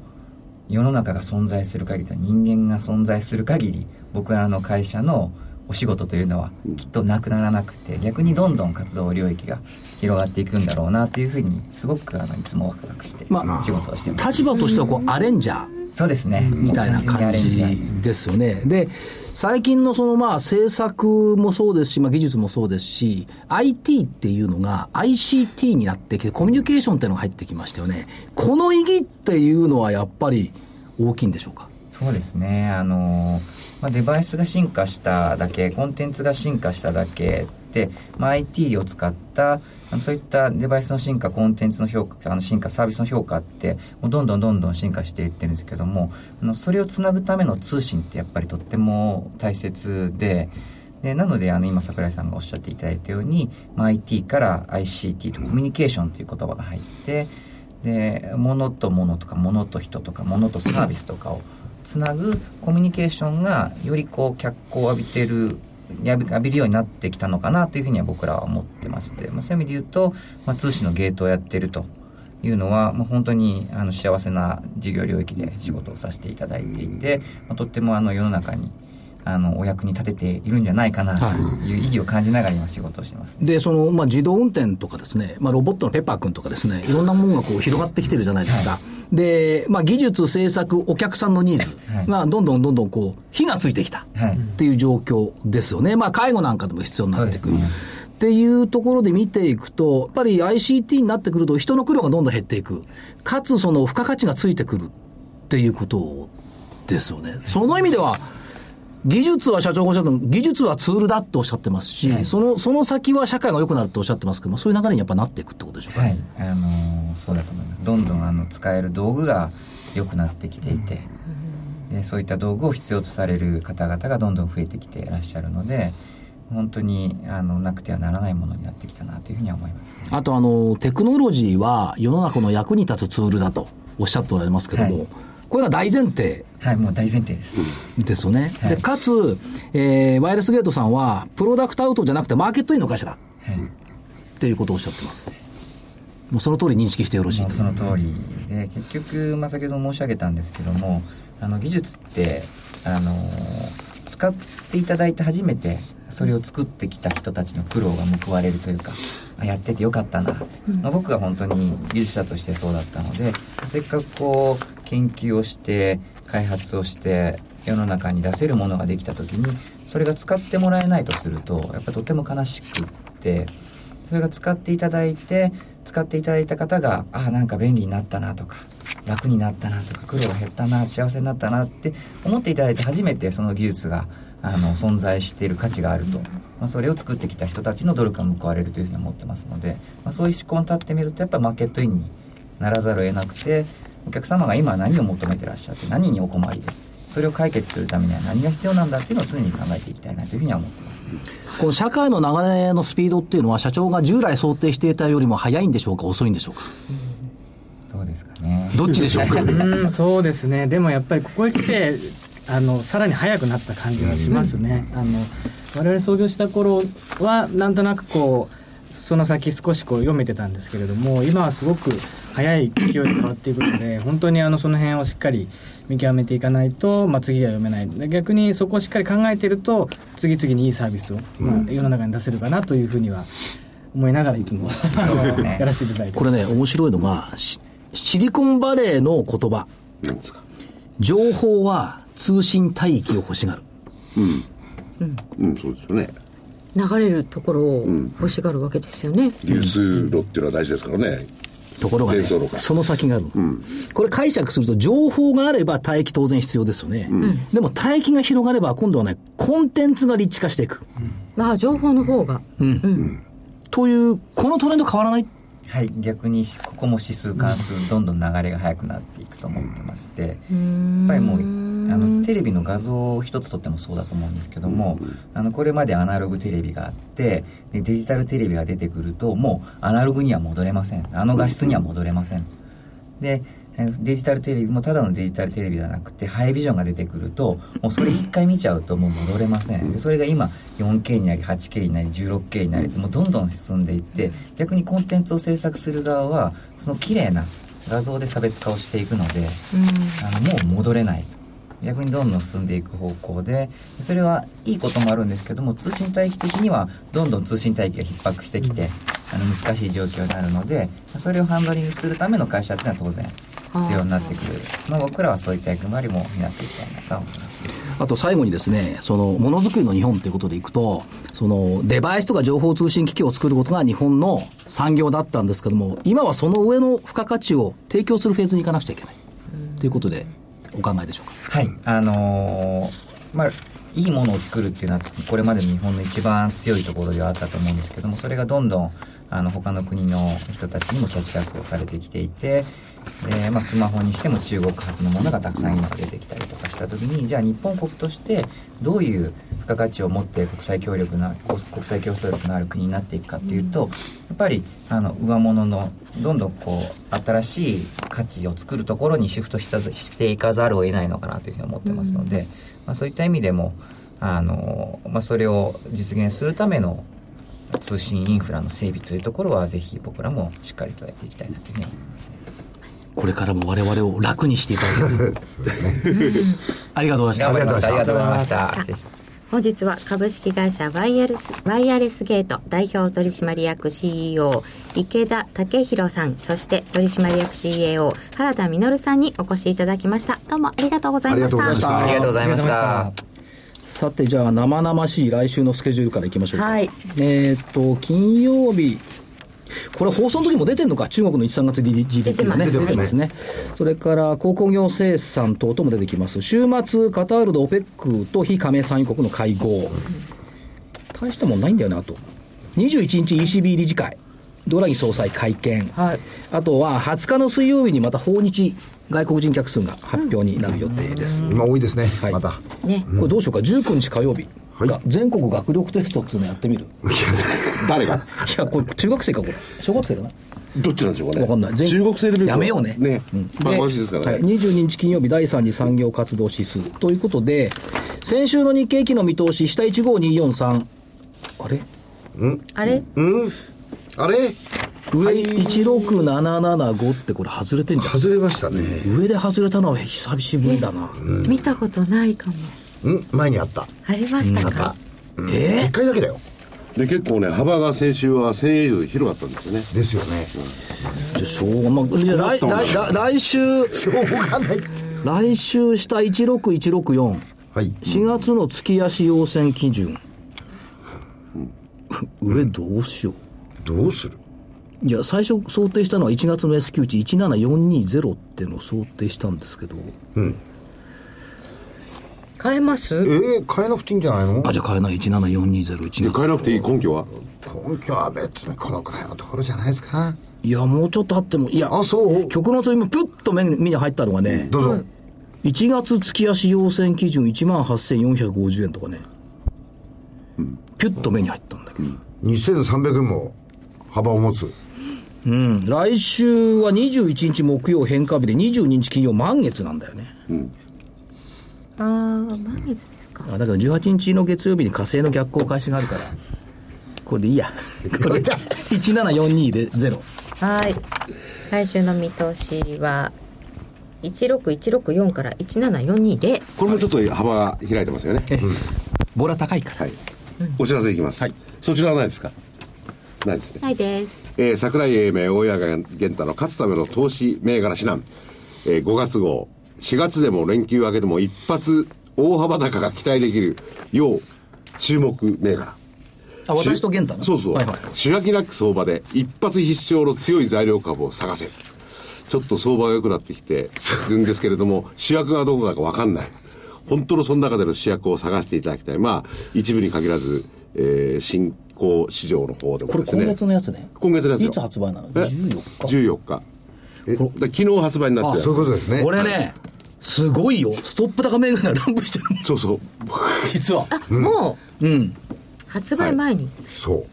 世の中が存在する限り人間が存在する限り僕らの会社のお仕事というのはきっとなくならなくて逆にどんどん活動領域が広がっていくんだろうなというふうにすごくあのいつもワクワクしてまあ仕事をしてます、立場としてはこうアレンジャー。そうですねみたいな感じですよね。で、最近のそのまあ政策もそうですし、まあ技術もそうですし、IT っていうのが ICT になってきて、コミュニケーションっていうのが入ってきましたよね。この意義っていうのはやっぱり大きいんでしょうか？そうですねあの、まあ、デバイスが進化しただけコンテンツが進化しただけで、まあ、IT を使ったあのそういったデバイスの進化コンテンツの評価あの進化サービスの評価ってもうどんどんどんどん進化していってるんですけどもあのそれをつなぐための通信ってやっぱりとっても大切ででなのであの今桜井さんがおっしゃっていただいたように、まあ、IT から ICT とコミュニケーションという言葉が入ってで物と物とか物と人とか物とサービスとかをつなぐコミュニケーションがよりこう脚光を浴びてる浴び浴びるようになってきたのかなというふうには僕らは思ってまして、まあ、そういう意味で言うと、まあ、通信のゲートをやってるというのは、まあ、本当にあの幸せな事業領域で仕事をさせていただいていて、まあ、とってもあの世の中にあのお役に立てているんじゃないかなという意義を感じながら今仕事をしてます、で、その、まあ、自動運転とかですね、まあ、ロボットのペッパー君とかですね、いろんなものがこう広がってきてるじゃないですか。で、まあ、技術、制作、お客さんのニーズがどんどんどんどんこう、火がついてきたはいっていう状況ですよね。まあ、介護なんかでも必要になってくる。っていうところで見ていくと、やっぱり ICT になってくると人の苦労がどんどん減っていく。かつその付加価値がついてくるっていうことですよね。その意味では、技術は社長がおっしゃったの技術はツールだっておっしゃってますし、その、その先は社会が良くなるっておっしゃってます。けども、そういう流れにやっぱなっていくってことでしょうか。はい、あのーそうだと思います。どんどんあの使える道具が良くなってきていてでそういった道具を必要とされる方々がどんどん増えてきていらっしゃるので本当にあのなくてはならないものになってきたなというふうには思います、ね、あとあのテクノロジーは世の中の役に立つツールだとおっしゃっておられますけども、はい、これが大前提。はいもう大前提です。ですよね、はい、でかつ、えー、ワイヤレスゲートさんはプロダクトアウトじゃなくてマーケットインの会社だ、はい、っていうことをおっしゃってます。もうその通り認識してよろしいその通りで結局、まあ、先ほど申し上げたんですけどもあの技術ってあの使っていただいて初めてそれを作ってきた人たちの苦労が報われるというかあやっててよかったな、うん、まあ、僕が本当に技術者としてそうだったのでせっかくこう研究をして開発をして世の中に出せるものができた時にそれが使ってもらえないとするとやっぱとても悲しくってそれが使っていただいて使っていただいた方がああなんか便利になったなとか楽になったなとか苦労が減ったな幸せになったなって思っていただいて初めてその技術があの存在している価値があると、まあ、それを作ってきた人たちの努力が報われるというふうに思ってますので、まあ、そういう思考に立ってみるとやっぱマーケットインにならざるを得なくてお客様が今何を求めてらっしゃって何にお困りでそれを解決するためには何が必要なんだっていうのを常に考えていきたいなというふうには思ってます、ね、この社会の流れのスピードっていうのは社長が従来想定していたよりも早いんでしょうか遅いんでしょうか、どうですかね。どっちでしょうか？うんそうですね。でもやっぱりここへ来てあのさらに早くなった感じがしますね。あの我々創業した頃はなんとなくこうその先少しこう読めてたんですけれども今はすごく早い勢いで変わっていくので 本当にあのその辺をしっかり見極めていかないと、まあ、次は読めない。逆にそこをしっかり考えていると次々にいいサービスを、まあ、世の中に出せるかなというふうには思いながらいつもね、やらせていただいてこれね面白いのがシリコンバレーの言葉。情報は通信帯域を欲しがる。うん。うん、うん、そうですよね。流れるところを欲しがるわけですよね。流通路っていうのは大事ですからね。ところが、ね、その先がある、うん、これ解釈すると情報があれば帯域当然必要ですよね、うん、でも帯域が広がれば今度はねコンテンツが立地化していく、うん、ああ情報の方が、うん、うん、というこのトレンド変わらないはい、逆にここも指数関数、どんどん流れが速くなっていくと思ってまして、やっぱりもうあのテレビの画像を一つ撮ってもそうだと思うんですけども、あのこれまでアナログテレビがあってでデジタルテレビが出てくるともうアナログには戻れません。あの画質には戻れません。でデジタルテレビもただのデジタルテレビではなくてハイビジョンが出てくるともうそれ一回見ちゃうともう戻れません。でそれが今 4K になり 8K になり 16K になりもうどんどん進んでいって逆にコンテンツを制作する側はその綺麗な画像で差別化をしていくので、あのもう戻れない。逆にどんどん進んでいく方向でそれはいいこともあるんですけども通信帯域的にはどんどん通信帯域が逼迫してきて、あの難しい状況になるのでそれをハンドリングするための会社っていうのは当然必要になってくる、まあ、僕らはそういった役割も担っていきたいなと思います。あと最後にですね、そのものづくりの日本ということでいくと、そのデバイスとか情報通信機器を作ることが日本の産業だったんですけども、今はその上の付加価値を提供するフェーズに行かなくちゃいけない。ということで、お考えでしょうか？はい。あのー、まあ、いいものを作るっていうのは、これまでの日本の一番強いところではあったと思うんですけども、それがどんどん、あの、他の国の人たちにもキャッチアップをされてきていて、で、まあ、スマホにしても中国発のものがたくさん今出てきたりとかした時に、じゃあ日本国としてどういう付加価値を持って国際協力な、国際競争力のある国になっていくかっていうと、やっぱり、あの、上物の、どんどんこう、新しい価値を作るところにシフトしたしていかざるを得ないのかなというふうに思ってますので、まあ、そういった意味でも、あの、まあ、それを実現するための通信インフラの整備というところはぜひ僕らもしっかりとやっていきたいなというふうに思いますね。これからも我々を楽にしていただける。ありがとうございました。ありがとうございました。本日は株式会社ワイヤレスワイヤレスゲート代表取締役 CEO 池田武弘さん。そして取締役 CAO 原田実さんにお越しいただきました。どうもありがとうございました。ありがとうございました。さてじゃあ生々しい来週のスケジュールからいきましょうか、はい、えっ、と金曜日これ放送の時も出てるのか、中国の1、3月 GDP がね、出てますね。それから鉱工業生産等々も出てきます。週末、カタールの OPEC と非加盟産油国の会合。大したもんないんだよな、あと。21日 ECB 理事会。ドラギ総裁会見。はい、あとは20日の水曜日にまた訪日外国人客数が発表になる予定です。今多いですね、はいまた。ね。これどうしようか、19日火曜日。はいが全国学力テストっていうのやってみる。誰が？いや、これ中学生か、これ。小学生かな？どっちなんでしょうかね。わかんない全中国製レベルやめようね。ね。うんですからはい、ね。22日金曜日第3次産業活動指数ということで、先週の日経期の見通し、下15243。あれ？あれ？うん？あれ？上16775ってこれ外れてんじゃん。外れましたね。上で外れたのは久しぶりだな。見たことないかも。うん？前にあった。ありましたか？え？一回だけだよ。で、結構ね、幅が先週は1000円以上で広かったんですよね。ですよね。ー、じゃあしょうが、まあ、じゃあ来来来来週、しょうがない。来週下16164。はい。4月の月足要線基準。上どうしよどうする？う。いや、最初想定したのは1月の S q 値17420っていうのを想定したんですけど、変えます？えー、変えなくていいんじゃないの？あ、じゃあ買えない。17420、で、17変えなくていい根拠は？根拠は別にこのくらいのところじゃないですか。いや、もうちょっとあっても、いや、あ、そう？曲のつ今、プッと目に目に入ったのがね、どうぞ。1月月足要線基準1万8450円とかね、ピュッと目に入ったんだけど、2300円も幅を持つ。うん、来週は21日木曜変化日で22日金曜満月なんだよね。あー、満月ですか。あだから18日の月曜日に火星の逆行開始があるから、これでいいや。これ、1742でゼロ。はい。来週の見通しは、16164から17420で、これもちょっと幅が開いてますよね。え、ボラ高いから。はい。お知らせいきます。そちらはないですか？ないですね。ないです。えー、桜井英明、大谷源太の勝つための投資銘柄指南。えー、5月号。4月でも連休明けでも一発大幅高が期待できる要注目銘柄。あ、私と玄太のそうそう。はいはい。主役なく相場で一発必勝の強い材料株を探せ。ちょっと相場が良くなってきてるんですけれども、主役がどこだか分かんない。本当のその中での主役を探していただきたい。まあ、一部に限らず、えー、新興市場の方でもですね。これ今月のやつね。今月のやつよいつ発売なの？え ?14 日。14日。え？だ昨日発売になってるそういうことですね。これね、すごいよ。ストップ高銘柄ランプしてるもん。そうそう。実は。あ、もう、うん。発売前に。そう。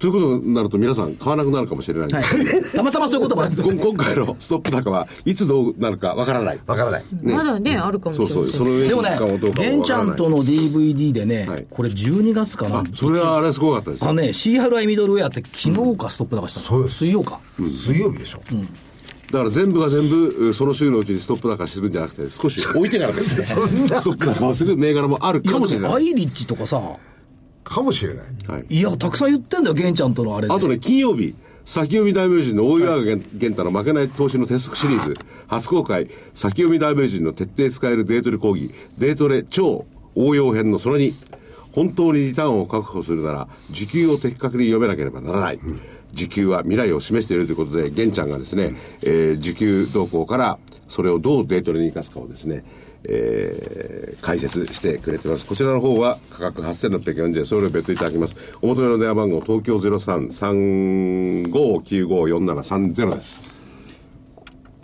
ということになると皆さん買わなくなるかもしれないんではいすけど、。たまたまそういうこともあって。こん今回のストップ高はいつどうなるかわからない。わからない。まだね、あるかもしれない。そうそう。その上にでもね使おうどう、か玄ちゃんとの DVD でね、はいこれ12月かな？あ、。それはあれすごかったですよ。あのね、CRI ミドルウェアって昨日かストップ高したうです水曜か。水曜日でしょ。だから全部が全部、うその週のうちにストップ高してるんじゃなくて、少し置いてからですね。ストップ高をする銘柄もあるかもしれない。でもアイリッチとかさ、かもしれない。はい。いや、たくさん言ってんだよ、玄ちゃんとのあれで。あとね、金曜日、先読み大名人の大岩源太の負けない投資の鉄則シリーズ、初公開、先読み大名人の徹底使えるデートレ講義、デートレ超応用編のそれに、本当にリターンを確保するなら、時給を的確に読めなければならない。時給は未来を示しているということで、玄ちゃんがですね、えー時給動向から、それをどうデートレに生かすかをですね、えー解説してくれてます。こちらの方は価格8640円、送料別途いただきます。お求めの電話番号、東京03-3595-4730です。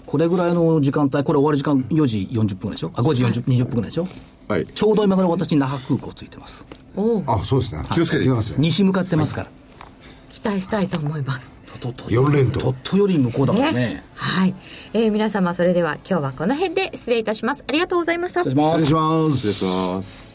これぐらいの時間帯、これ終わる時間4時40分でしょ？あ、5時40 20分ぐらいでしょ？はい。ちょうど今から私、那覇空港着いてます。おうあ、そうですね。気をつけて行きますよ。西向かってますから。期待したいと思います。とと四連投鳥取より向こうだからね。はい。えー皆様、それでは今日はこの辺で失礼いたします。ありがとうございました失礼します失礼します。失礼します。